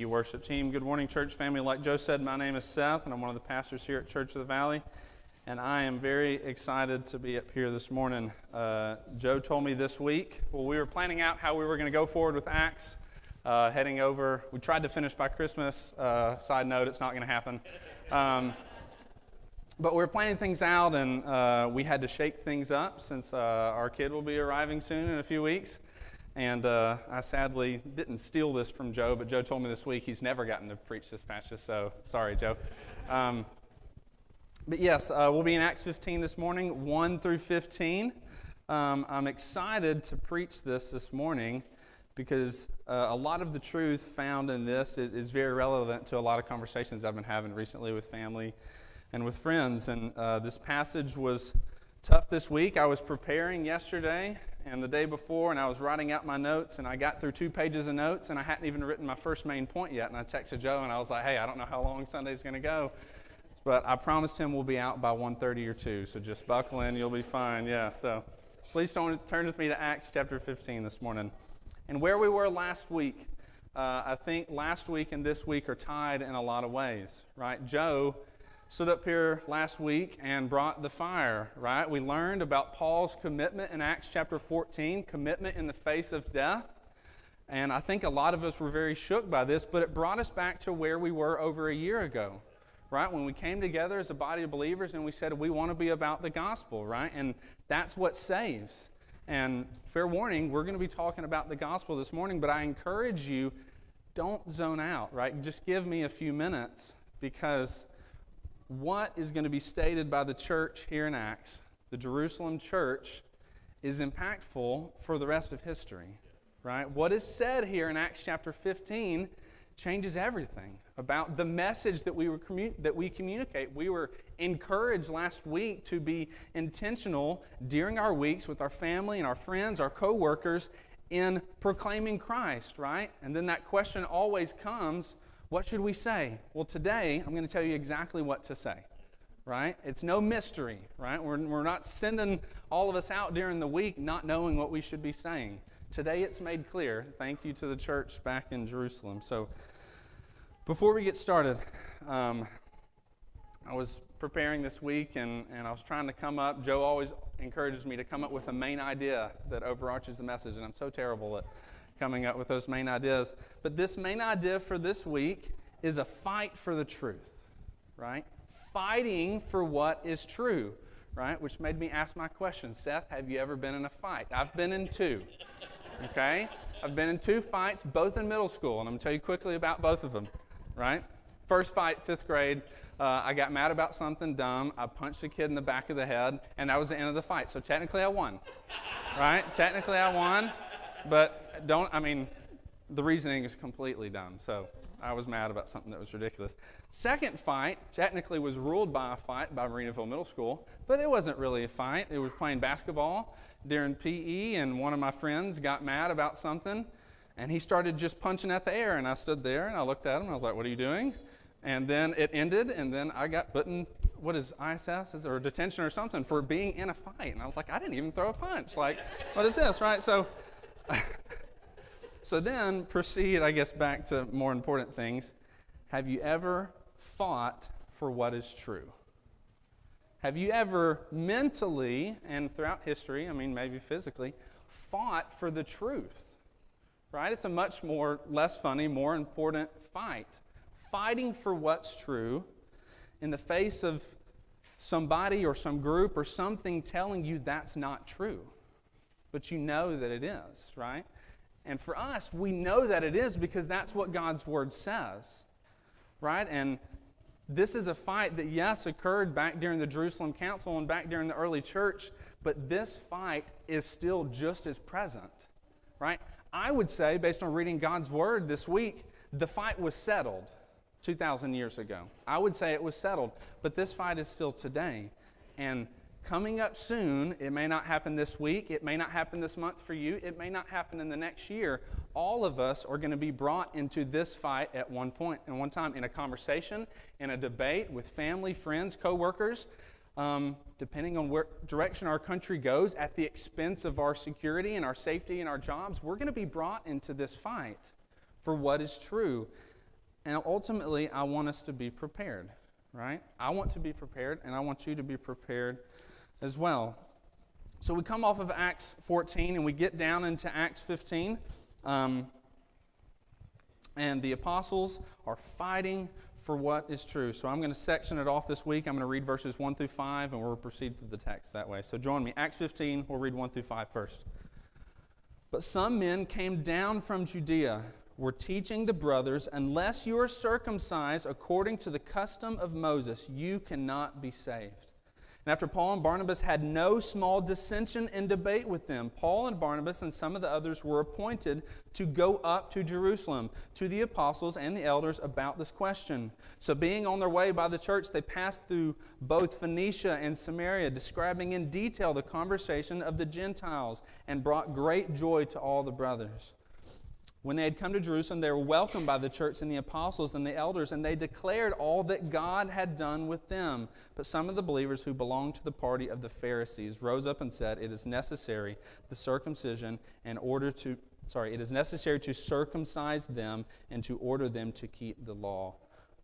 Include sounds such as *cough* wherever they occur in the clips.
you, worship team. Good morning, church family. Like Joe said, my name is Seth, and I'm one of the pastors here at Church of the Valley. And I am very excited to be up here this morning. Uh, Joe told me this week, well, we were planning out how we were going to go forward with Acts, uh, heading over. We tried to finish by Christmas. Uh, side note, it's not going to happen. Um, but we were planning things out, and uh, we had to shake things up since uh, our kid will be arriving soon in a few weeks. And uh, I sadly didn't steal this from Joe, but Joe told me this week he's never gotten to preach this passage, so sorry, Joe. Um, but yes, uh, we'll be in Acts 15 this morning, 1 through 15. Um, I'm excited to preach this this morning because uh, a lot of the truth found in this is, is, very relevant to a lot of conversations I've been having recently with family and with friends. And uh, this passage was tough this week. I was preparing yesterday and the day before, and I was writing out my notes, and I got through two pages of notes, and I hadn't even written my first main point yet. And I texted Joe, and I was like, "Hey, I don't know how long Sunday's going to go, but I promised him we'll be out by 1:30 or 2. So just buckle in, you'll be fine." Yeah. So please don't turn with me to Acts chapter 15 this morning, and where we were last week. Uh, I think last week and this week are tied in a lot of ways, right? Joe stood up here last week and brought the fire, right? We learned about Paul's commitment in Acts chapter 14, commitment in the face of death. And I think a lot of us were very shook by this, but it brought us back to where we were over a year ago, right? When we came together as a body of believers and we said, we want to be about the gospel, right? And that's what saves. And fair warning, we're going to be talking about the gospel this morning, but I encourage you, don't zone out, right? Just give me a few minutes because what is going to be stated by the church here in Acts, the Jerusalem church, is impactful for the rest of history, right? What is said here in Acts chapter 15 changes everything about the message that we, were that we communicate. We were encouraged last week to be intentional during our weeks with our family and our friends, our coworkers, in proclaiming Christ, right? And then that question always comes what should we say? Well, today I'm going to tell you exactly what to say, right? It's no mystery, right? We're, we're not sending all of us out during the week not knowing what we should be saying. Today it's made clear. Thank you to the church back in Jerusalem. So, before we get started, um, I was preparing this week and, and I was trying to come up. Joe always encourages me to come up with a main idea that overarches the message, and I'm so terrible at coming up with those main ideas. But this main idea for this week is a fight for the truth, right? Fighting for what is true, right? Which made me ask my question Seth, have you ever been in a fight? I've been in two, okay? I've been in two fights, both in middle school, and I'm to tell you quickly about both of them, right? First fight, fifth grade. Uh, I got mad about something dumb. I punched a kid in the back of the head, and that was the end of the fight. So technically, I won, right? Technically, I won, but don't, I mean, the reasoning is completely dumb. So I was mad about something that was ridiculous. Second fight technically was ruled by a fight by Marinaville Middle School, but it wasn't really a fight. It was playing basketball during PE, and one of my friends got mad about something, and he started just punching at the air. And I stood there and I looked at him. And I was like, "What are you doing?" And then it ended, and then I got put in what is ISS or detention or something for being in a fight. And I was like, I didn't even throw a punch. Like, what is this, right? So. *laughs* So then proceed, I guess, back to more important things. Have you ever fought for what is true? Have you ever mentally and throughout history, I mean, maybe physically, fought for the truth? Right? It's a much more, less funny, more important fight. Fighting for what's true in the face of somebody or some group or something telling you that's not true. But you know that it is, right? And for us, we know that it is because that's what God's word says. Right? And this is a fight that, yes, occurred back during the Jerusalem Council and back during the early church, but this fight is still just as present. Right? I would say, based on reading God's word this week, the fight was settled 2,000 years ago. I would say it was settled, but this fight is still today. And coming up soon. It may not happen this week. It may not happen this month for you. It may not happen in the next year. All of us are going to be brought into this fight at one point and one time in a conversation, in a debate with family, friends, coworkers. Um, depending on where direction our country goes, at the expense of our security and our safety and our jobs, we're going to be brought into this fight for what is true. And ultimately, I want us to be prepared, right? I want to be prepared, and I want you to be prepared as well. So we come off of Acts 14 and we get down into Acts 15. Um, and the apostles are fighting for what is true. So I'm going to section it off this week. I'm going to read verses 1 through 5, and we'll proceed through the text that way. So join me. Acts 15, we'll read 1 through 5 first. But some men came down from Judea, were teaching the brothers, unless you are circumcised according to the custom of Moses, you cannot be saved. And after Paul and Barnabas had no small dissension and debate with them, Paul and Barnabas and some of the others were appointed to go up to Jerusalem to the apostles and the elders about this question. So, being on their way by the church, they passed through both Phoenicia and Samaria, describing in detail the conversation of the Gentiles, and brought great joy to all the brothers. When they had come to Jerusalem, they were welcomed by the church and the apostles and the elders, and they declared all that God had done with them. But some of the believers who belonged to the party of the Pharisees rose up and said, It is necessary the circumcision in order to sorry, it is necessary to circumcise them and to order them to keep the law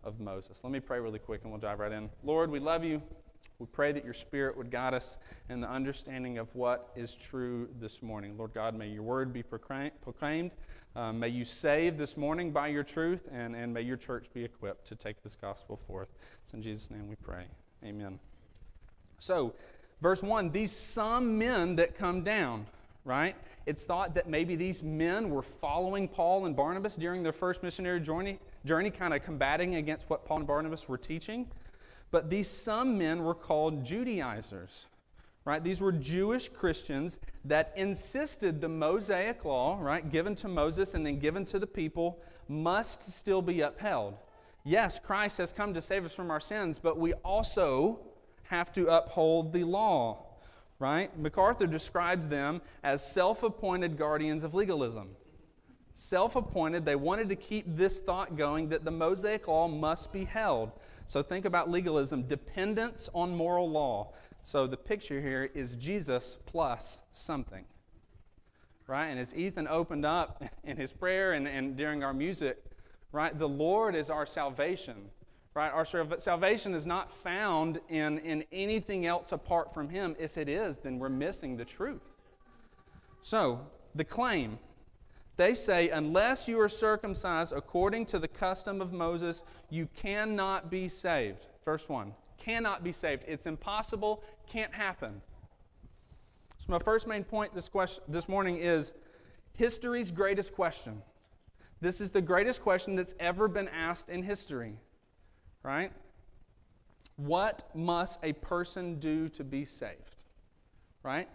of Moses. Let me pray really quick and we'll dive right in. Lord, we love you. We pray that your Spirit would guide us in the understanding of what is true this morning. Lord God, may your word be proclaimed. Um, may you save this morning by your truth, and, and may your church be equipped to take this gospel forth. It's in Jesus' name we pray. Amen. So, verse 1 these some men that come down, right? It's thought that maybe these men were following Paul and Barnabas during their first missionary journey, journey kind of combating against what Paul and Barnabas were teaching. But these some men were called Judaizers right? These were Jewish Christians that insisted the Mosaic law, right, given to Moses and then given to the people, must still be upheld. Yes, Christ has come to save us from our sins, but we also have to uphold the law, right? MacArthur describes them as self appointed guardians of legalism. Self appointed, they wanted to keep this thought going that the Mosaic law must be held. So think about legalism dependence on moral law. So the picture here is Jesus plus something. Right? And as Ethan opened up *laughs* in his prayer and, and during our music, right, the Lord is our salvation. Right? Our salvation is not found in, in anything else apart from Him. If it is, then we're missing the truth. So, the claim they say, unless you are circumcised according to the custom of Moses, you cannot be saved. Verse 1 cannot be saved. It's impossible, can't happen. So, my first main point this, question, this morning is history's greatest question. This is the greatest question that's ever been asked in history, right? What must a person do to be saved? Right?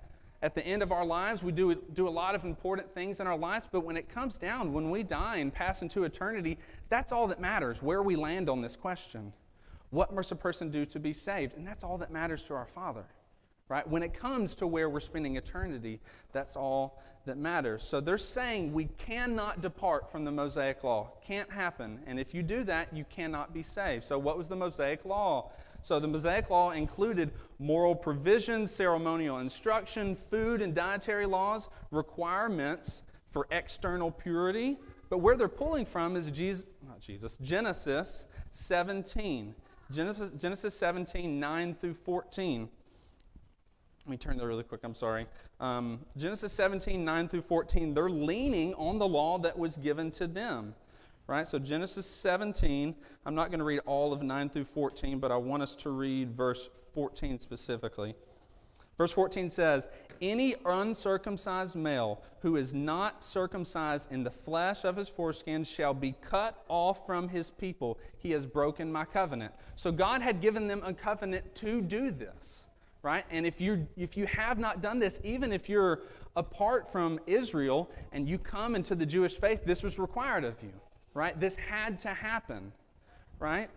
At the end of our lives, we do, do a lot of important things in our lives, but when it comes down, when we die and pass into eternity, that's all that matters, where we land on this question. What must a person do to be saved? And that's all that matters to our Father, right? When it comes to where we're spending eternity, that's all that matters. So they're saying we cannot depart from the Mosaic law. Can't happen. And if you do that, you cannot be saved. So, what was the Mosaic law? So, the Mosaic law included moral provisions, ceremonial instruction, food and dietary laws, requirements for external purity. But where they're pulling from is Jesus, not Jesus, Genesis 17. Genesis, Genesis 17, 9 through 14. Let me turn there really quick, I'm sorry. Um, Genesis 17, 9 through 14, they're leaning on the law that was given to them. Right? So Genesis 17, I'm not going to read all of 9 through 14, but I want us to read verse 14 specifically. Verse 14 says, Any uncircumcised male who is not circumcised in the flesh of his foreskin shall be cut off from his people. He has broken my covenant. So God had given them a covenant to do this, right? And if you if you have not done this, even if you're apart from Israel and you come into the Jewish faith, this was required of you, right? This had to happen, right?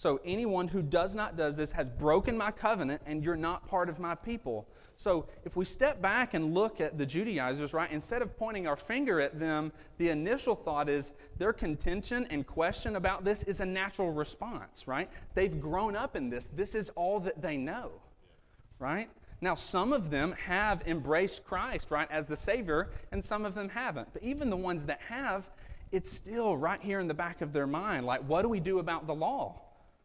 So anyone who does not does this has broken my covenant and you're not part of my people. So if we step back and look at the Judaizers, right, instead of pointing our finger at them, the initial thought is their contention and question about this is a natural response, right? They've grown up in this. This is all that they know, right? Now, some of them have embraced Christ, right, as the Savior, and some of them haven't. But even the ones that have, it's still right here in the back of their mind. Like, what do we do about the law?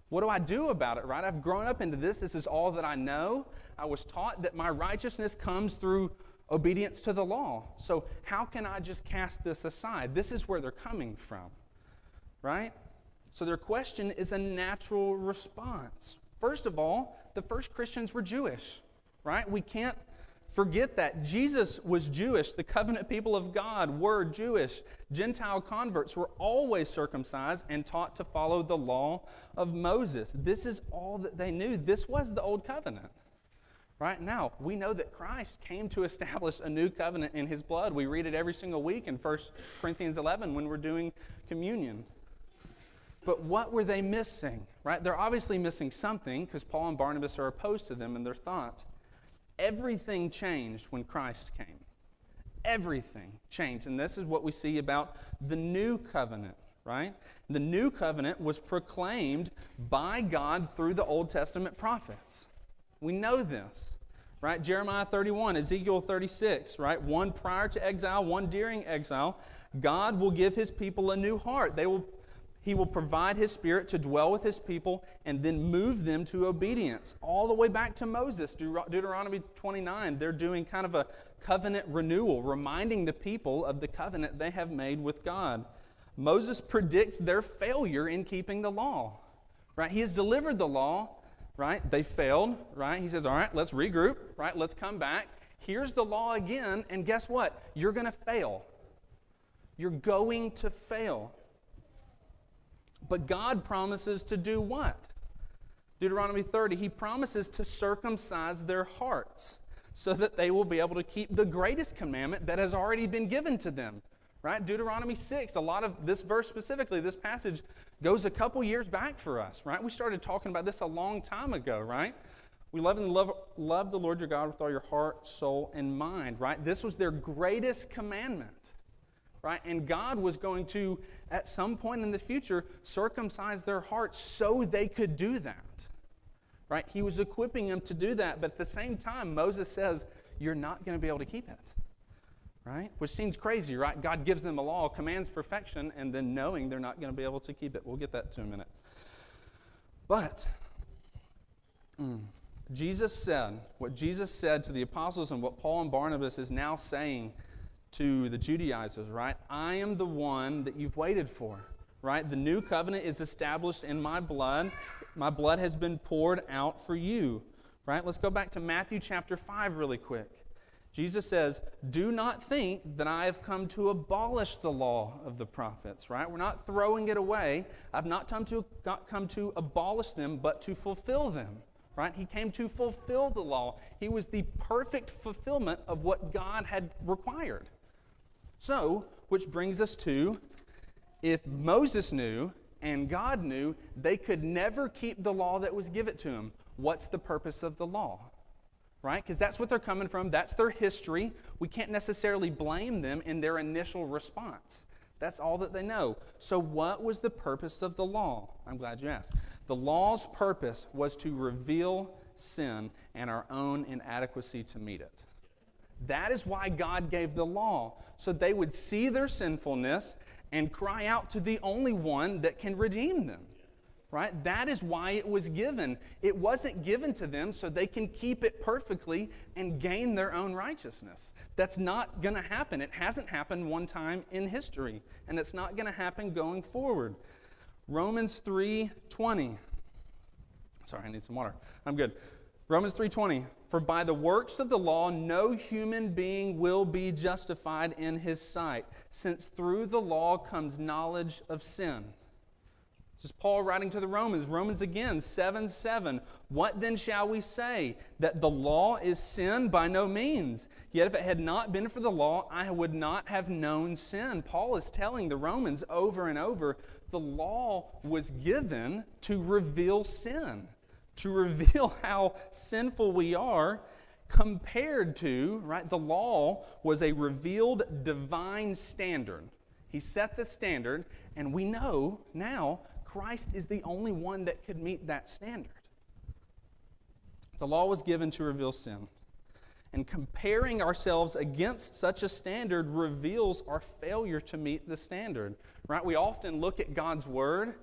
What do I do about it, right? I've grown up into this. This is all that I know. I was taught that my righteousness comes through obedience to the law. So, how can I just cast this aside? This is where they're coming from, right? So, their question is a natural response. First of all, the first Christians were Jewish, right? We can't forget that. Jesus was Jewish. The covenant people of God were Jewish. Gentile converts were always circumcised and taught to follow the law of Moses. This is all that they knew. This was the old covenant. Right now, we know that Christ came to establish a new covenant in his blood. We read it every single week in 1 Corinthians 11 when we're doing communion. But what were they missing? Right? They're obviously missing something because Paul and Barnabas are opposed to them in their thought. Everything changed when Christ came. Everything changed. And this is what we see about the new covenant, right? The new covenant was proclaimed by God through the Old Testament prophets. We know this, right? Jeremiah 31, Ezekiel 36, right? One prior to exile, one during exile. God will give his people a new heart. They will he will provide His Spirit to dwell with His people and then move them to obedience. All the way back to Moses, Deuteronomy 29, they're doing kind of a covenant renewal, reminding the people of the covenant they have made with God. Moses predicts their failure in keeping the law. Right? He has delivered the law, right? They failed, right? He says, "All right, let's regroup, right? Let's come back. Here's the law again, and guess what? You're going to fail. You're going to fail." But God promises to do what? Deuteronomy 30, he promises to circumcise their hearts so that they will be able to keep the greatest commandment that has already been given to them. Right? Deuteronomy 6, a lot of this verse specifically, this passage goes a couple years back for us, right? We started talking about this a long time ago, right? We love and love, love the Lord your God with all your heart, soul, and mind, right? This was their greatest commandment right? And God was going to, at some point in the future, circumcise their hearts so they could do that, right? He was equipping them to do that, but at the same time, Moses says, You're not going to be able to keep it, right? Which seems crazy, right? God gives them a law, commands perfection, and then knowing they're not going to be able to keep it. We'll get that to a minute. But, mm, Jesus said, what Jesus said to the apostles and what Paul and Barnabas is now saying to the Judaizers, right? I am the one that you've waited for, right? The new covenant is established in my blood. My blood has been poured out for you, right? Let's go back to Matthew chapter 5 really quick. Jesus says, Do not think that I have come to abolish the law of the prophets, right? We're not throwing it away. I've not come to, not come to abolish them, but to fulfill them, right? He came to fulfill the law. He was the perfect fulfillment of what God had required. So, which brings us to if Moses knew and God knew they could never keep the law that was given to them, what's the purpose of the law? Right? Because that's what they're coming from. That's their history. We can't necessarily blame them in their initial response. That's all that they know. So, what was the purpose of the law? I'm glad you asked. The law's purpose was to reveal sin and our own inadequacy to meet it. That is why God gave the law, so they would see their sinfulness and cry out to the only one that can redeem them. Right? That is why it was given. It wasn't given to them so they can keep it perfectly and gain their own righteousness. That's not going to happen. It hasn't happened one time in history, and it's not going to happen going forward. Romans 3:20. Sorry, I need some water. I'm good. Romans 3:20 For by the works of the law no human being will be justified in his sight since through the law comes knowledge of sin. This is Paul writing to the Romans. Romans again 7 7. What then shall we say? That the law is sin? By no means. Yet if it had not been for the law, I would not have known sin. Paul is telling the Romans over and over the law was given to reveal sin to reveal *laughs* how sinful we are compared to, right? The law was a revealed divine standard. He set the standard, and we know now Christ is the only one that could meet that standard. The law was given to reveal sin. And comparing ourselves against such a standard reveals our failure to meet the standard. right? We often look at God's word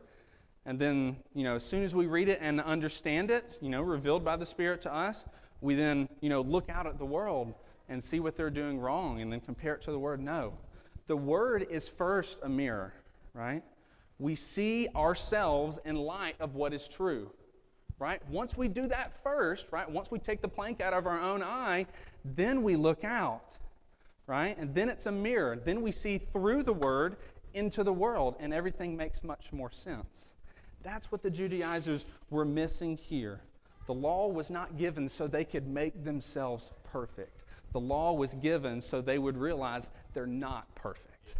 and then, you know, as soon as we read it and understand it, you know, revealed by the Spirit to us, we then, you know, look out at the world and see what they're doing wrong and then compare it to the Word. No. The Word is first a mirror, right? We see ourselves in light of what is true, right? Once we do that first, right? Once we take the plank out of our own eye, then we look out, right? And then it's a mirror. Then we see through the Word into the world, and everything makes much more sense. That's what the Judaizers were missing here. The law was not given so they could make themselves perfect. The law was given so they would realize they're not perfect.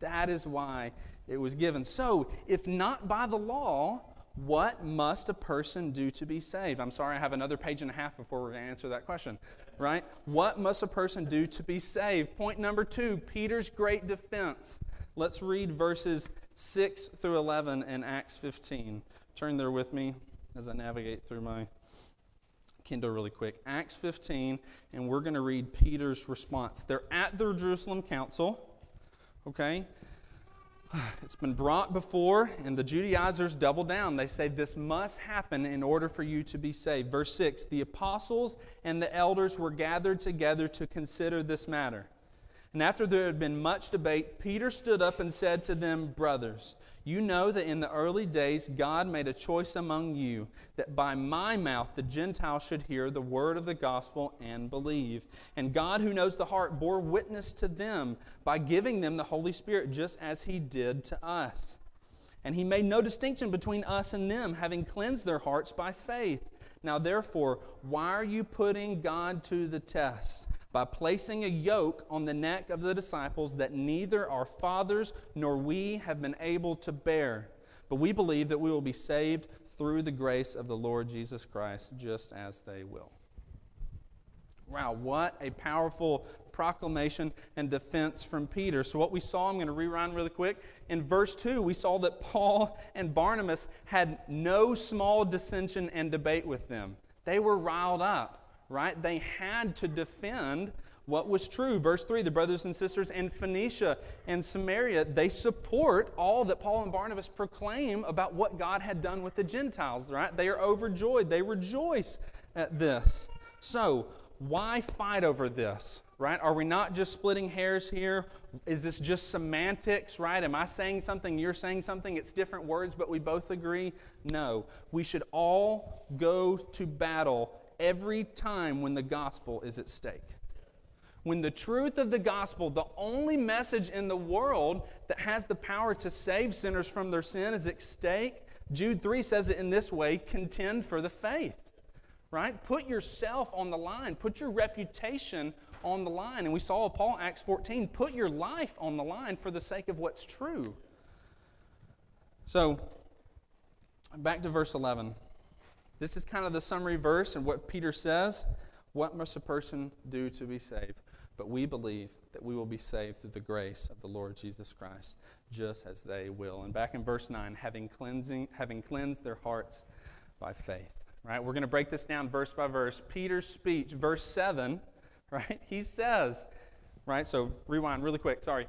That is why it was given. So, if not by the law, what must a person do to be saved? I'm sorry, I have another page and a half before we're going to answer that question, right? What must a person do to be saved? Point number two Peter's great defense. Let's read verses 6 through 11 in Acts 15. Turn there with me as I navigate through my Kindle really quick. Acts 15, and we're going to read Peter's response. They're at the Jerusalem Council, okay? It's been brought before, and the Judaizers double down. They say this must happen in order for you to be saved. Verse 6 The apostles and the elders were gathered together to consider this matter. And after there had been much debate, Peter stood up and said to them, Brothers, you know that in the early days God made a choice among you that by my mouth the Gentiles should hear the word of the gospel and believe. And God, who knows the heart, bore witness to them by giving them the Holy Spirit just as he did to us. And he made no distinction between us and them, having cleansed their hearts by faith. Now, therefore, why are you putting God to the test? By placing a yoke on the neck of the disciples that neither our fathers nor we have been able to bear. But we believe that we will be saved through the grace of the Lord Jesus Christ, just as they will. Wow, what a powerful proclamation and defense from Peter. So, what we saw, I'm going to rewind really quick. In verse 2, we saw that Paul and Barnabas had no small dissension and debate with them. They were riled up right? They had to defend what was true. Verse 3 the brothers and sisters in Phoenicia and Samaria, they support all that Paul and Barnabas proclaim about what God had done with the Gentiles, right? They are overjoyed, they rejoice at this. So, why fight over this? Right? Are we not just splitting hairs here? Is this just semantics, right? Am I saying something, you're saying something? It's different words, but we both agree? No. We should all go to battle every time when the gospel is at stake. When the truth of the gospel, the only message in the world that has the power to save sinners from their sin, is at stake, Jude 3 says it in this way contend for the faith. Right? Put yourself on the line, put your reputation on the line. And we saw Paul, Acts 14, put your life on the line for the sake of what's true. So, back to verse 11. This is kind of the summary verse and what Peter says. What must a person do to be saved? But we believe that we will be saved through the grace of the Lord Jesus Christ, just as they will. And back in verse 9, having, cleansing, having cleansed their hearts by faith. Right? We're going to break this down verse by verse. Peter's speech, verse 7, *laughs* right? He says, right? So rewind really quick, sorry.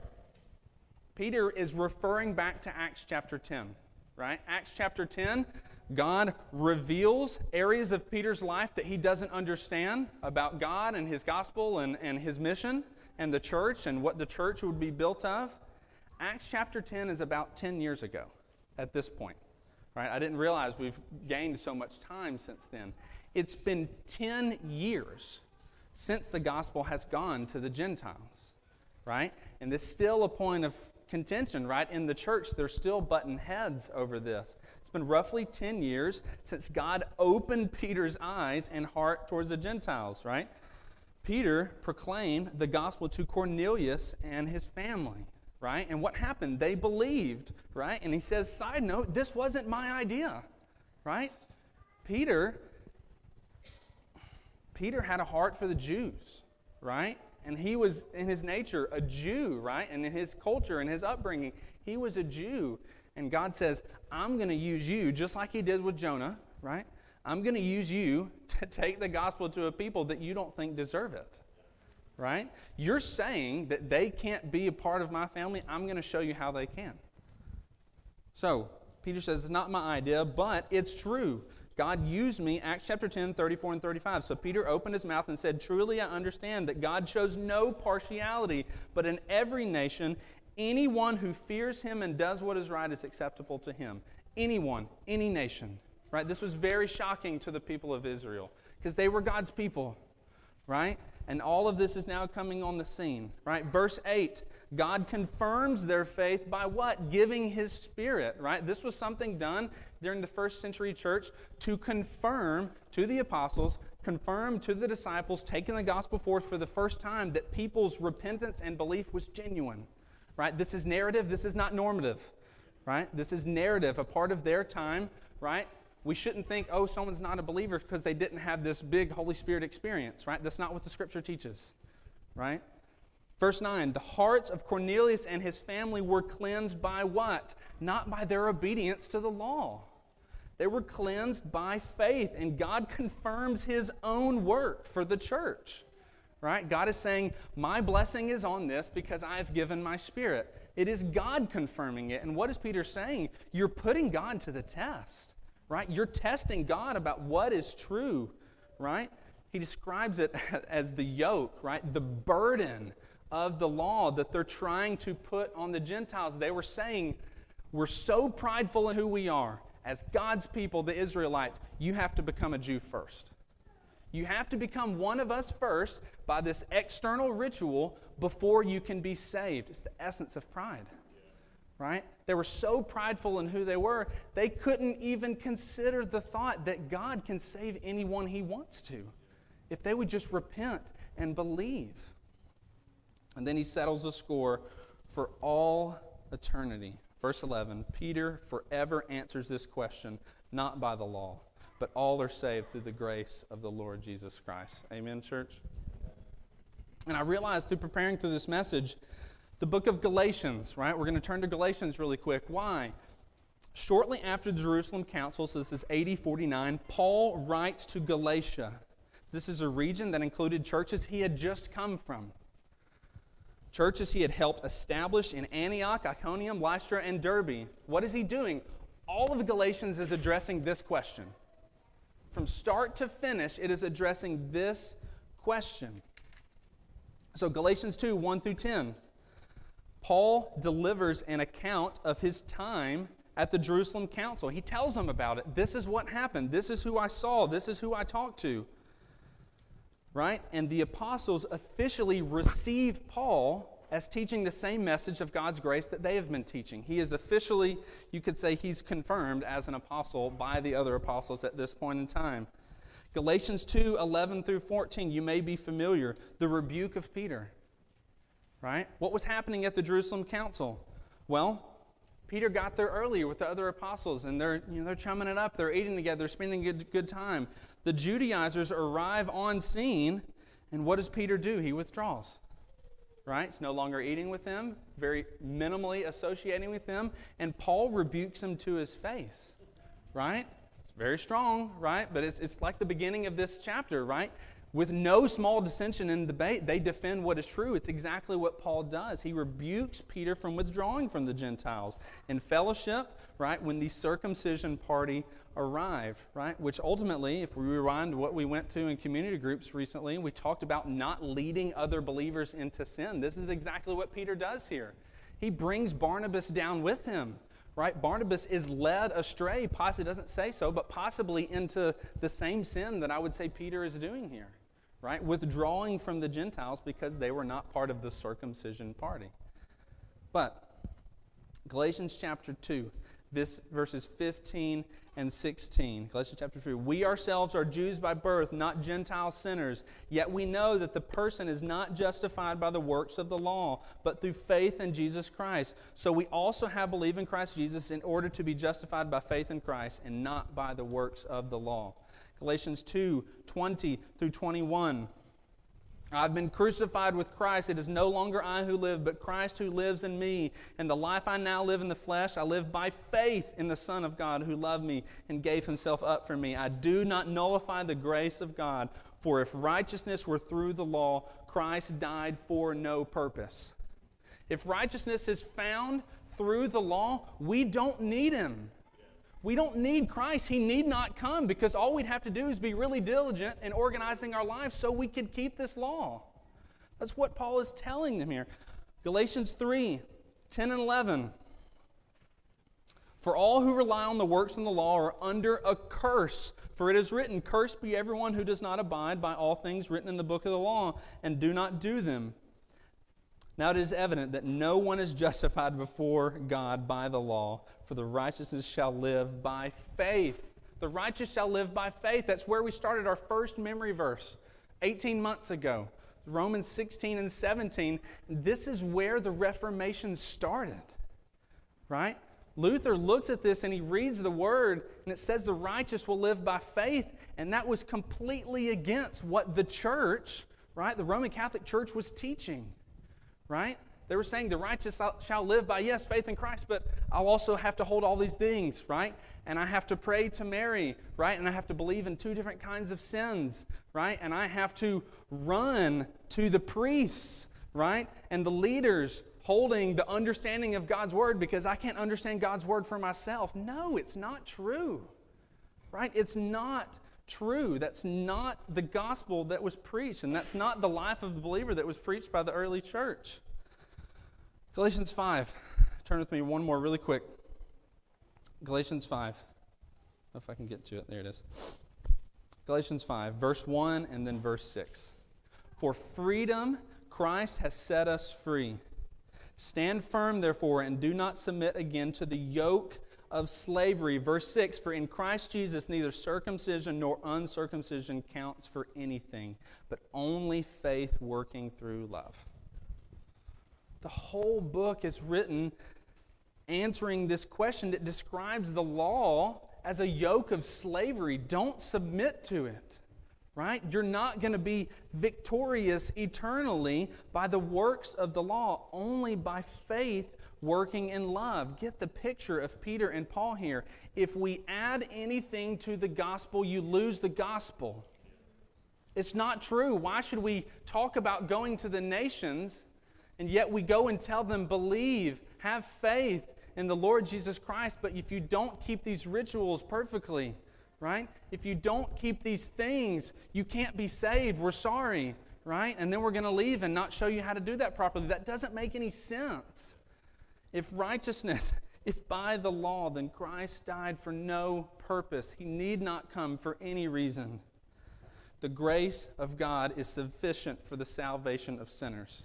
Peter is referring back to Acts chapter 10, right? Acts chapter 10 God reveals areas of Peter's life that he doesn't understand about God and his gospel and, and his mission and the church and what the church would be built of. Acts chapter 10 is about 10 years ago at this point. Right? I didn't realize we've gained so much time since then. It's been 10 years since the gospel has gone to the Gentiles. Right? And this is still a point of contention, right? In the church, they're still butting heads over this. It's been roughly 10 years since God opened Peter's eyes and heart towards the Gentiles, right? Peter proclaimed the gospel to Cornelius and his family, right? And what happened? They believed, right? And he says, side note, this wasn't my idea, right? Peter Peter had a heart for the Jews, right? And he was, in his nature, a Jew, right? And in his culture and his upbringing, he was a Jew. And God says, I'm going to use you, just like he did with Jonah, right? I'm going to use you to take the gospel to a people that you don't think deserve it, right? You're saying that they can't be a part of my family. I'm going to show you how they can. So, Peter says, It's not my idea, but it's true. God used me, Acts chapter 10, 34 and 35. So Peter opened his mouth and said, Truly I understand that God shows no partiality, but in every nation, anyone who fears him and does what is right is acceptable to him. Anyone, any nation. Right? This was very shocking to the people of Israel because they were God's people. Right? And all of this is now coming on the scene. Right? Verse 8 God confirms their faith by what? Giving his spirit. Right? This was something done during the first century church to confirm to the apostles, confirm to the disciples, taking the gospel forth for the first time that people's repentance and belief was genuine. Right? This is narrative, this is not normative. Right? This is narrative, a part of their time, right? We shouldn't think, oh, someone's not a believer because they didn't have this big Holy Spirit experience, right? That's not what the scripture teaches, right? Verse 9, the hearts of Cornelius and his family were cleansed by what? Not by their obedience to the law. They were cleansed by faith, and God confirms his own work for the church. Right? God is saying, My blessing is on this because I've given my spirit. It is God confirming it. And what is Peter saying? You're putting God to the test. Right? You're testing God about what is true. Right? He describes it *laughs* as the yoke, right? The burden of the law that they're trying to put on the Gentiles. They were saying, We're so prideful in who we are. As God's people, the Israelites, you have to become a Jew first. You have to become one of us first by this external ritual before you can be saved. It's the essence of pride, right? They were so prideful in who they were, they couldn't even consider the thought that God can save anyone He wants to if they would just repent and believe. And then he settles the score for all eternity. Verse 11 Peter forever answers this question, not by the law, but all are saved through the grace of the Lord Jesus Christ. Amen, church? And I realized through preparing through this message, the book of Galatians, right? We're going to turn to Galatians really quick. Why? Shortly after the Jerusalem Council, so this is AD 49, Paul writes to Galatia. This is a region that included churches he had just come from churches he had helped establish in Antioch, Iconium, Lystra, and Derbe. What is he doing? All of Galatians is addressing this question. From start to finish, it is addressing this question. So, Galatians 2 1 through 10. Paul delivers an account of his time at the Jerusalem council. He tells them about it. This is what happened. This is who I saw. This is who I talked to right? And the apostles officially receive Paul as teaching the same message of God's grace that they have been teaching. He is officially, you could say, he's confirmed as an apostle by the other apostles at this point in time. Galatians 2 11 through 14, you may be familiar. The rebuke of Peter, right? What was happening at the Jerusalem council? Well, Peter got there earlier with the other apostles, and they're, you know, they're chumming it up. They're eating together, they're spending a good, good time. The Judaizers arrive on scene, and what does Peter do? He withdraws. Right? It's no longer eating with them, very minimally associating with them, and Paul rebukes him to his face. Right? It's very strong, right? But it's, it's like the beginning of this chapter, right? With no small dissension and debate, they defend what is true. It's exactly what Paul does. He rebukes Peter from withdrawing from the Gentiles in fellowship, right, when the circumcision party arrived, right? Which ultimately, if we rewind what we went to in community groups recently, we talked about not leading other believers into sin. This is exactly what Peter does here. He brings Barnabas down with him right? Barnabas is led astray, possibly doesn't say so, but possibly into the same sin that I would say Peter is doing here right? Withdrawing from the Gentiles because they were not part of the circumcision party. But Galatians chapter 2, this verses 15 and 16. Galatians chapter 3. We ourselves are Jews by birth, not Gentile sinners. Yet we know that the person is not justified by the works of the law, but through faith in Jesus Christ. So we also have believed in Christ Jesus in order to be justified by faith in Christ and not by the works of the law. Galatians 2 20 through 21. I've been crucified with Christ. It is no longer I who live, but Christ who lives in me. And the life I now live in the flesh, I live by faith in the Son of God who loved me and gave himself up for me. I do not nullify the grace of God, for if righteousness were through the law, Christ died for no purpose. If righteousness is found through the law, we don't need him. We don't need Christ. He need not come because all we'd have to do is be really diligent in organizing our lives so we could keep this law. That's what Paul is telling them here. Galatians 3 10 and 11. For all who rely on the works of the law are under a curse. For it is written, Cursed be everyone who does not abide by all things written in the book of the law and do not do them. Now it is evident that no one is justified before God by the law, for the righteousness shall live by faith. The righteous shall live by faith. That's where we started our first memory verse 18 months ago. Romans 16 and 17. This is where the Reformation started, right? Luther looks at this and he reads the word, and it says the righteous will live by faith, and that was completely against what the church, right, the Roman Catholic Church was teaching right? They were saying the righteous shall live by, yes, faith in Christ, but I'll also have to hold all these things, right? And I have to pray to Mary, right? And I have to believe in two different kinds of sins, right? And I have to run to the priests, right? And the leaders holding the understanding of God's word because I can't understand God's word for myself. No, it's not true, right? It's not true. That's not the gospel that was preached, and that's not the life of the believer that was preached by the early church. Galatians 5. Turn with me one more really quick. Galatians 5. if I can get to it. There it is. Galatians 5, verse 1 and then verse 6. For freedom Christ has set us free. Stand firm, therefore, and do not submit again to the yoke of slavery. Verse 6 For in Christ Jesus neither circumcision nor uncircumcision counts for anything, but only faith working through love. The whole book is written answering this question that describes the law as a yoke of slavery. Don't submit to it right? You're not going to be victorious eternally by the works of the law, only by faith working in love. Get the picture of Peter and Paul here. If we add anything to the gospel, you lose the gospel. It's not true. Why should we talk about going to the nations and yet we go and tell them, believe, have faith in the Lord Jesus Christ, but if you don't keep these rituals perfectly, right? If you don't keep these things, you can't be saved. We're sorry, right? And then we're going to leave and not show you how to do that properly. That doesn't make any sense. If righteousness *laughs* is by the law, then Christ died for no purpose. He need not come for any reason. The grace of God is sufficient for the salvation of sinners.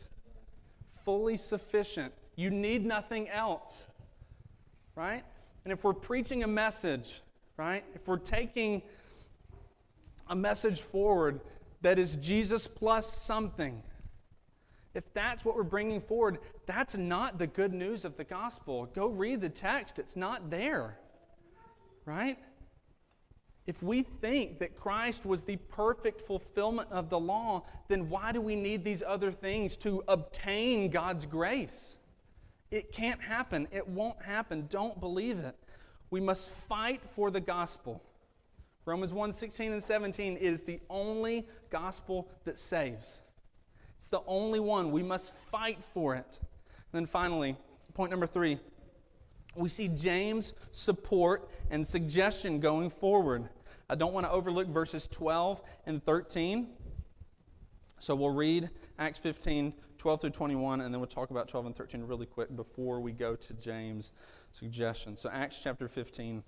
Fully sufficient. You need nothing else. Right? And if we're preaching a message, right? If we're taking a message forward that is Jesus plus something, if that's what we're bringing forward, that's not the good news of the gospel. Go read the text, it's not there. Right? If we think that Christ was the perfect fulfillment of the law, then why do we need these other things to obtain God's grace? It can't happen. It won't happen. Don't believe it. We must fight for the gospel. Romans 1 16 and 17 is the only gospel that saves. It's the only one. We must fight for it. And then finally, point number three we see James' support and suggestion going forward. I don't want to overlook verses 12 and 13. So we'll read Acts 15, 12 through 21, and then we'll talk about 12 and 13 really quick before we go to James' suggestion. So, Acts chapter 15,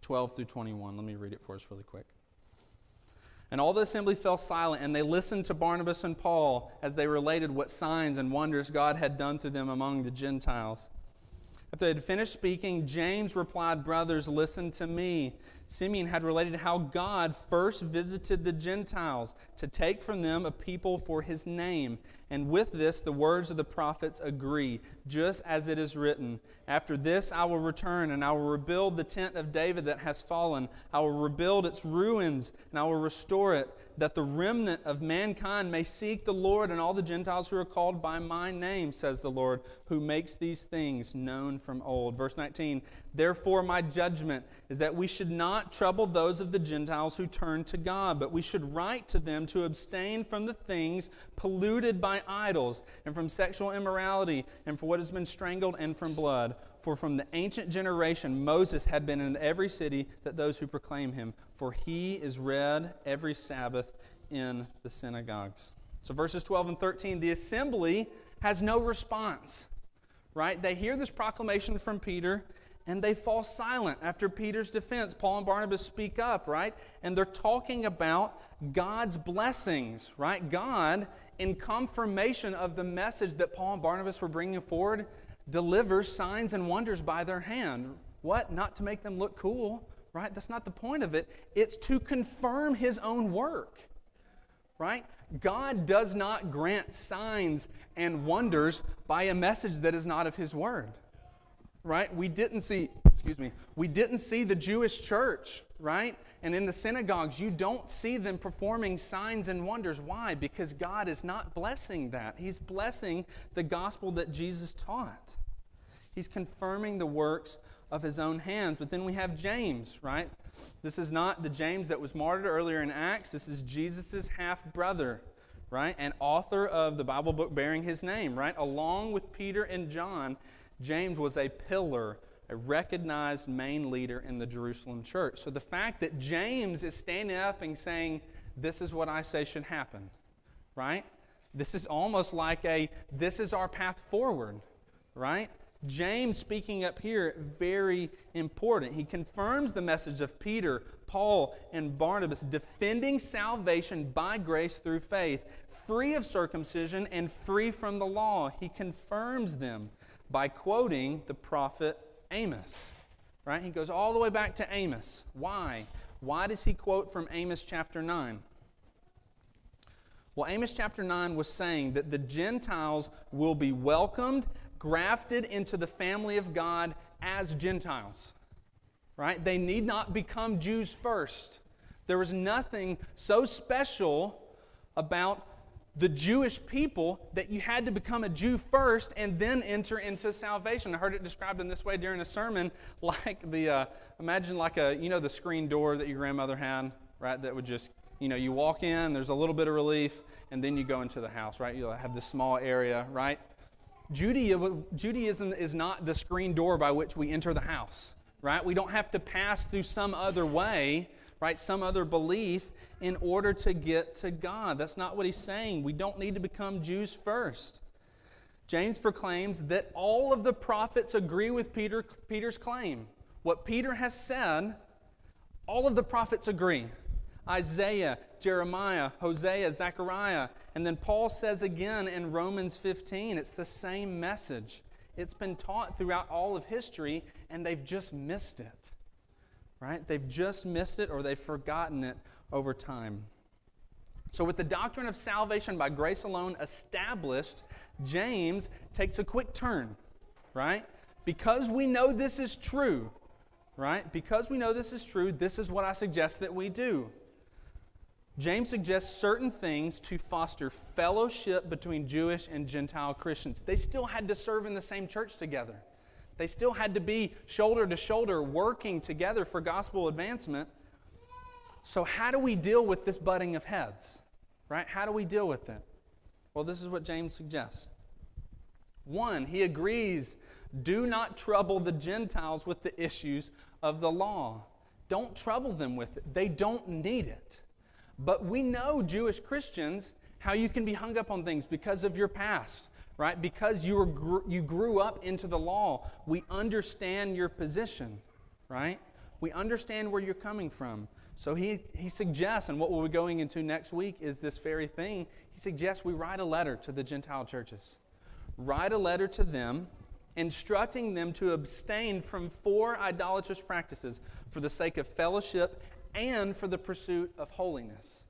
12 through 21. Let me read it for us really quick. And all the assembly fell silent, and they listened to Barnabas and Paul as they related what signs and wonders God had done through them among the Gentiles. After they had finished speaking, James replied, Brothers, listen to me. Simeon had related how God first visited the Gentiles to take from them a people for his name, And with this, the words of the prophets agree, just as it is written After this I will return, and I will rebuild the tent of David that has fallen. I will rebuild its ruins, and I will restore it, that the remnant of mankind may seek the Lord, and all the Gentiles who are called by my name, says the Lord, who makes these things known from old. Verse 19 Therefore, my judgment is that we should not trouble those of the Gentiles who turn to God, but we should write to them to abstain from the things polluted by idols, and from sexual immorality, and for what has been strangled, and from blood. For from the ancient generation Moses had been in every city that those who proclaim him, for he is read every Sabbath in the synagogues. So, verses 12 and 13, the assembly has no response, right? They hear this proclamation from Peter and they fall silent after Peter's defense. Paul and Barnabas speak up, right? And they're talking about God's blessings, right? God, in confirmation of the message that Paul and Barnabas were bringing forward, delivers signs and wonders by their hand. What? Not to make them look cool, right? That's not the point of it. It's to confirm his own work, right? God does not grant signs and wonders by a message that is not of his word right? We didn't see, excuse me, we didn't see the Jewish church, right? And in the synagogues, you don't see them performing signs and wonders. Why? Because God is not blessing that. He's blessing the gospel that Jesus taught. He's confirming the works of his own hands. But then we have James, right? This is not the James that was martyred earlier in Acts. This is Jesus' half brother, right? And author of the Bible book bearing his name, right? Along with Peter and John James was a pillar, a recognized main leader in the Jerusalem church. So the fact that James is standing up and saying, This is what I say should happen, right? This is almost like a, This is our path forward, right? James speaking up here, very important. He confirms the message of Peter, Paul, and Barnabas, defending salvation by grace through faith, free of circumcision and free from the law. He confirms them by quoting the prophet Amos. Right? He goes all the way back to Amos. Why? Why does he quote from Amos chapter 9? Well, Amos chapter 9 was saying that the Gentiles will be welcomed, grafted into the family of God as Gentiles. Right? They need not become Jews first. There was nothing so special about the Jewish people that you had to become a Jew first and then enter into salvation. I heard it described in this way during a sermon, *laughs* like the uh, imagine like a you know the screen door that your grandmother had, right? That would just you know you walk in, there's a little bit of relief, and then you go into the house, right? You'll have this small area, right? Judaism is not the screen door by which we enter the house, right? We don't have to pass through some other way right? Some other belief in order to get to God. That's not what he's saying. We don't need to become Jews first. James proclaims that all of the prophets agree with Peter, Peter's claim. What Peter has said, all of the prophets agree. Isaiah, Jeremiah, Hosea, Zechariah. And then Paul says again in Romans 15, it's the same message. It's been taught throughout all of history, and they've just missed it right? They've just missed it or they've forgotten it over time. So, with the doctrine of salvation by grace alone established, James takes a quick turn, right? Because we know this is true, right? Because we know this is true, this is what I suggest that we do. James suggests certain things to foster fellowship between Jewish and Gentile Christians. They still had to serve in the same church together. They still had to be shoulder to shoulder working together for gospel advancement. So, how do we deal with this butting of heads? Right? How do we deal with it? Well, this is what James suggests. One, he agrees do not trouble the Gentiles with the issues of the law. Don't trouble them with it, they don't need it. But we know, Jewish Christians, how you can be hung up on things because of your past right? Because you, were, you grew up into the law, we understand your position, right? We understand where you're coming from. So he, he suggests, and what we'll be going into next week is this very thing. He suggests we write a letter to the Gentile churches. Write a letter to them, instructing them to abstain from four idolatrous practices for the sake of fellowship and for the pursuit of holiness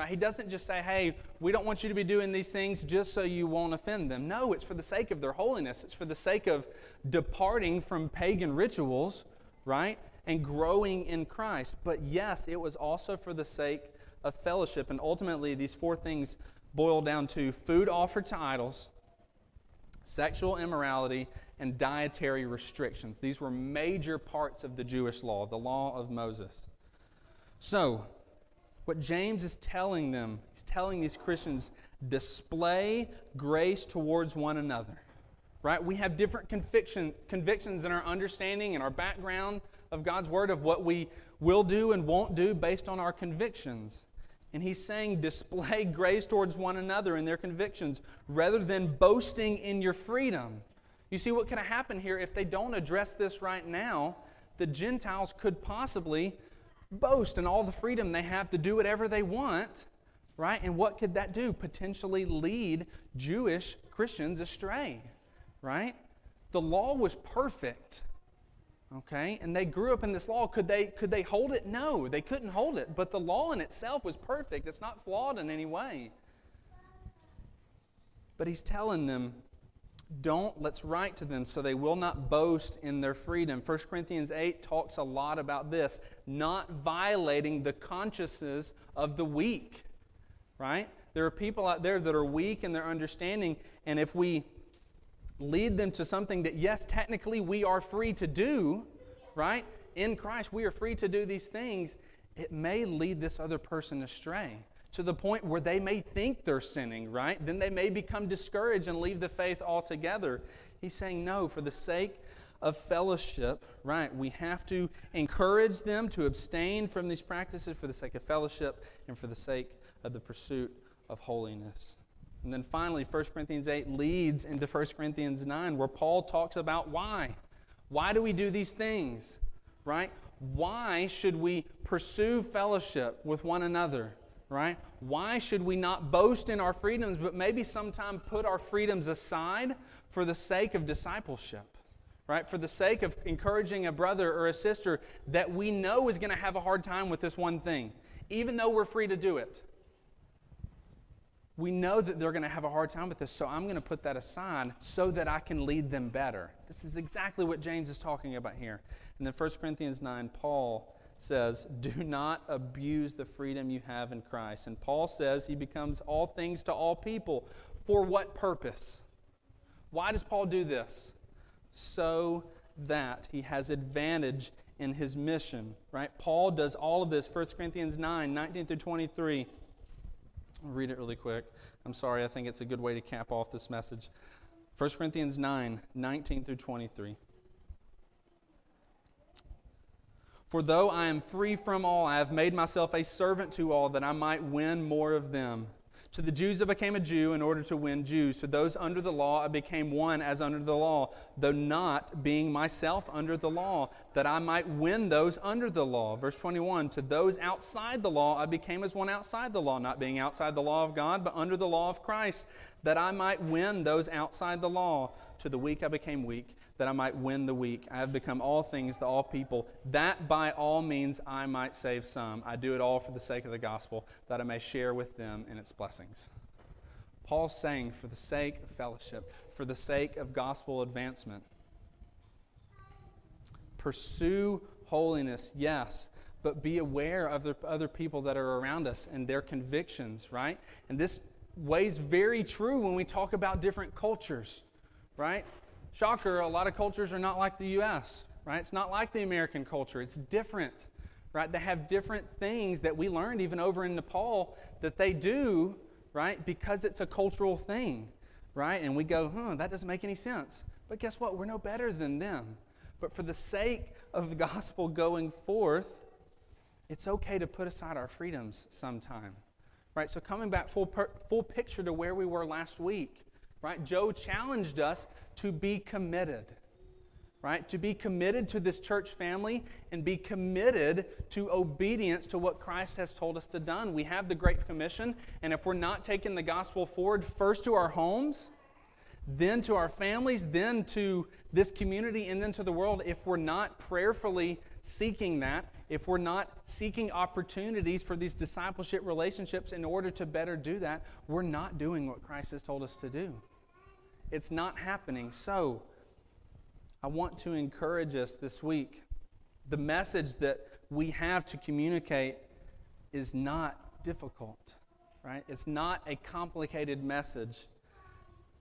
Right? He doesn't just say, hey, we don't want you to be doing these things just so you won't offend them. No, it's for the sake of their holiness. It's for the sake of departing from pagan rituals, right? And growing in Christ. But yes, it was also for the sake of fellowship. And ultimately, these four things boil down to food offered to idols, sexual immorality, and dietary restrictions. These were major parts of the Jewish law, the law of Moses. So, what James is telling them, he's telling these Christians, display grace towards one another. Right? We have different conviction, convictions in our understanding and our background of God's Word of what we will do and won't do based on our convictions. And he's saying, display *laughs* grace towards one another in their convictions rather than boasting in your freedom. You see, what could have happened here if they don't address this right now? The Gentiles could possibly boast in all the freedom they have to do whatever they want, right? And what could that do? Potentially lead Jewish Christians astray, right? The law was perfect. Okay? And they grew up in this law. Could they could they hold it? No, they couldn't hold it. But the law in itself was perfect. It's not flawed in any way. But he's telling them don't let's write to them so they will not boast in their freedom. 1 corinthians 8 talks a lot about this not violating the consciences of the weak right? There are people out there that are weak in their understanding and if we lead them to something that yes technically we are free to do right? In christ we are free to do these things it may lead this other person astray to the point where they may think they're sinning, right? Then they may become discouraged and leave the faith altogether. He's saying, no, for the sake of fellowship, right? We have to encourage them to abstain from these practices for the sake of fellowship and for the sake of the pursuit of holiness. And then finally, 1 Corinthians 8 leads into 1 Corinthians 9, where Paul talks about why. Why do we do these things, right? Why should we pursue fellowship with one another? Right? Why should we not boast in our freedoms, but maybe sometime put our freedoms aside for the sake of discipleship, right? For the sake of encouraging a brother or a sister that we know is going to have a hard time with this one thing, even though we're free to do it. We know that they're going to have a hard time with this, so I'm going to put that aside so that I can lead them better. This is exactly what James is talking about here. And then 1 Corinthians 9, Paul says, Do not abuse the freedom you have in Christ. And Paul says he becomes all things to all people. For what purpose? Why does Paul do this? So that he has advantage in his mission, right? Paul does all of this, 1 Corinthians 9, 19 through 23. I'll read it really quick. I'm sorry, I think it's a good way to cap off this message. 1 Corinthians 9, 19 through 23. For though I am free from all, I have made myself a servant to all that I might win more of them. To the Jews I became a Jew in order to win Jews. To those under the law I became one as under the law, though not being myself under the law, that I might win those under the law. Verse 21 To those outside the law I became as one outside the law, not being outside the law of God, but under the law of Christ, that I might win those outside the law. To the weak I became weak that I might win the weak. I have become all things to all people, that by all means I might save some. I do it all for the sake of the gospel, that I may share with them in its blessings. Paul's saying, for the sake of fellowship, for the sake of gospel advancement, pursue holiness, yes, but be aware of the other people that are around us and their convictions, right? And this weighs very true when we talk about different cultures, right? Shocker, a lot of cultures are not like the U.S., right? It's not like the American culture. It's different, right? They have different things that we learned even over in Nepal that they do, right? Because it's a cultural thing, right? And we go, huh, that doesn't make any sense. But guess what? We're no better than them. But for the sake of the gospel going forth, it's okay to put aside our freedoms sometime. Right? So coming back full per, full picture to where we were last week right? Joe challenged us to be committed, right? To be committed to this church family and be committed to obedience to what Christ has told us to done. We have the Great Commission, and if we're not taking the gospel forward first to our homes, then to our families, then to this community, and then to the world if we're not prayerfully seeking that, if we're not seeking opportunities for these discipleship relationships in order to better do that, we're not doing what Christ has told us to do. It's not happening. So, I want to encourage us this week. The message that we have to communicate is not difficult, right? It's not a complicated message.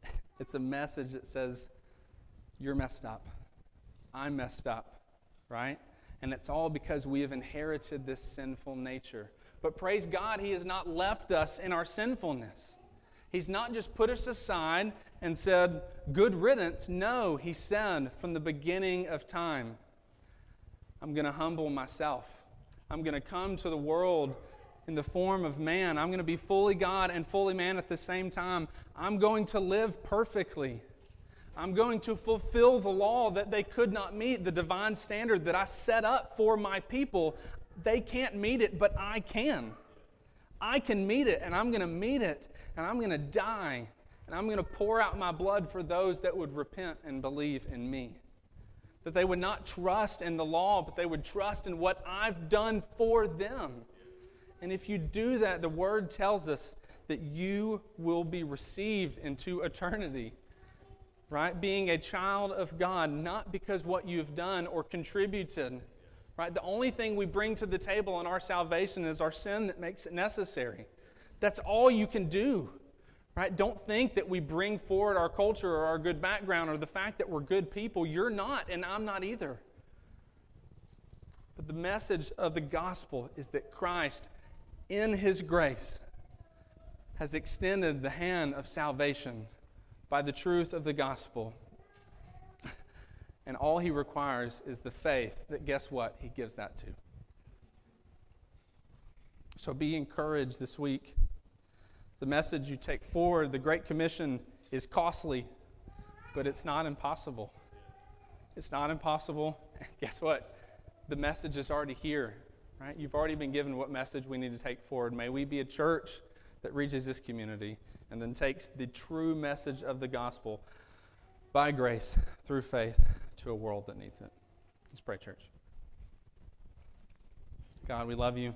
*laughs* It's a message that says, You're messed up. I'm messed up, right? And it's all because we have inherited this sinful nature. But praise God, He has not left us in our sinfulness. He's not just put us aside and said, Good riddance. No, He said from the beginning of time, I'm going to humble myself. I'm going to come to the world in the form of man. I'm going to be fully God and fully man at the same time. I'm going to live perfectly. I'm going to fulfill the law that they could not meet, the divine standard that I set up for my people. They can't meet it, but I can. I can meet it, and I'm going to meet it, and I'm going to die, and I'm going to pour out my blood for those that would repent and believe in me. That they would not trust in the law, but they would trust in what I've done for them. And if you do that, the word tells us that you will be received into eternity right? Being a child of God, not because what you've done or contributed, right? The only thing we bring to the table in our salvation is our sin that makes it necessary. That's all you can do, right? Don't think that we bring forward our culture or our good background or the fact that we're good people. You're not, and I'm not either. But the message of the gospel is that Christ, in his grace, has extended the hand of salvation by the truth of the gospel. And all he requires is the faith that, guess what? He gives that to. So be encouraged this week. The message you take forward, the Great Commission, is costly, but it's not impossible. It's not impossible. *laughs* Guess what? The message is already here, right? You've already been given what message we need to take forward. May we be a church that reaches this community and then takes the true message of the gospel by grace through faith to a world that needs it. Let's pray, church. God, we love you.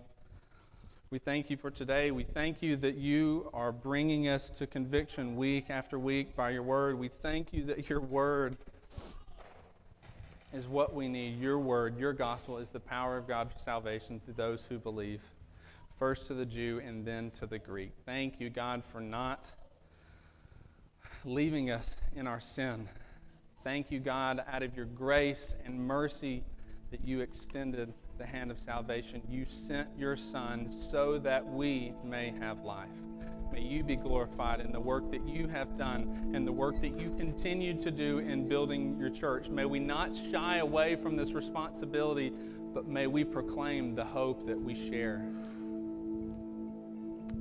We thank you for today. We thank you that you are bringing us to conviction week after week by your word. We thank you that your word is what we need. Your word, your gospel, is the power of God for salvation to those who believe first to the Jew and then to the Greek. Thank you, God, for not leaving us in our sin. Thank you, God, out of your grace and mercy that you extended the hand of salvation. You sent your Son so that we may have life. May you be glorified in the work that you have done and the work that you continue to do in building your church. May we not shy away from this responsibility, but may we proclaim the hope that we share.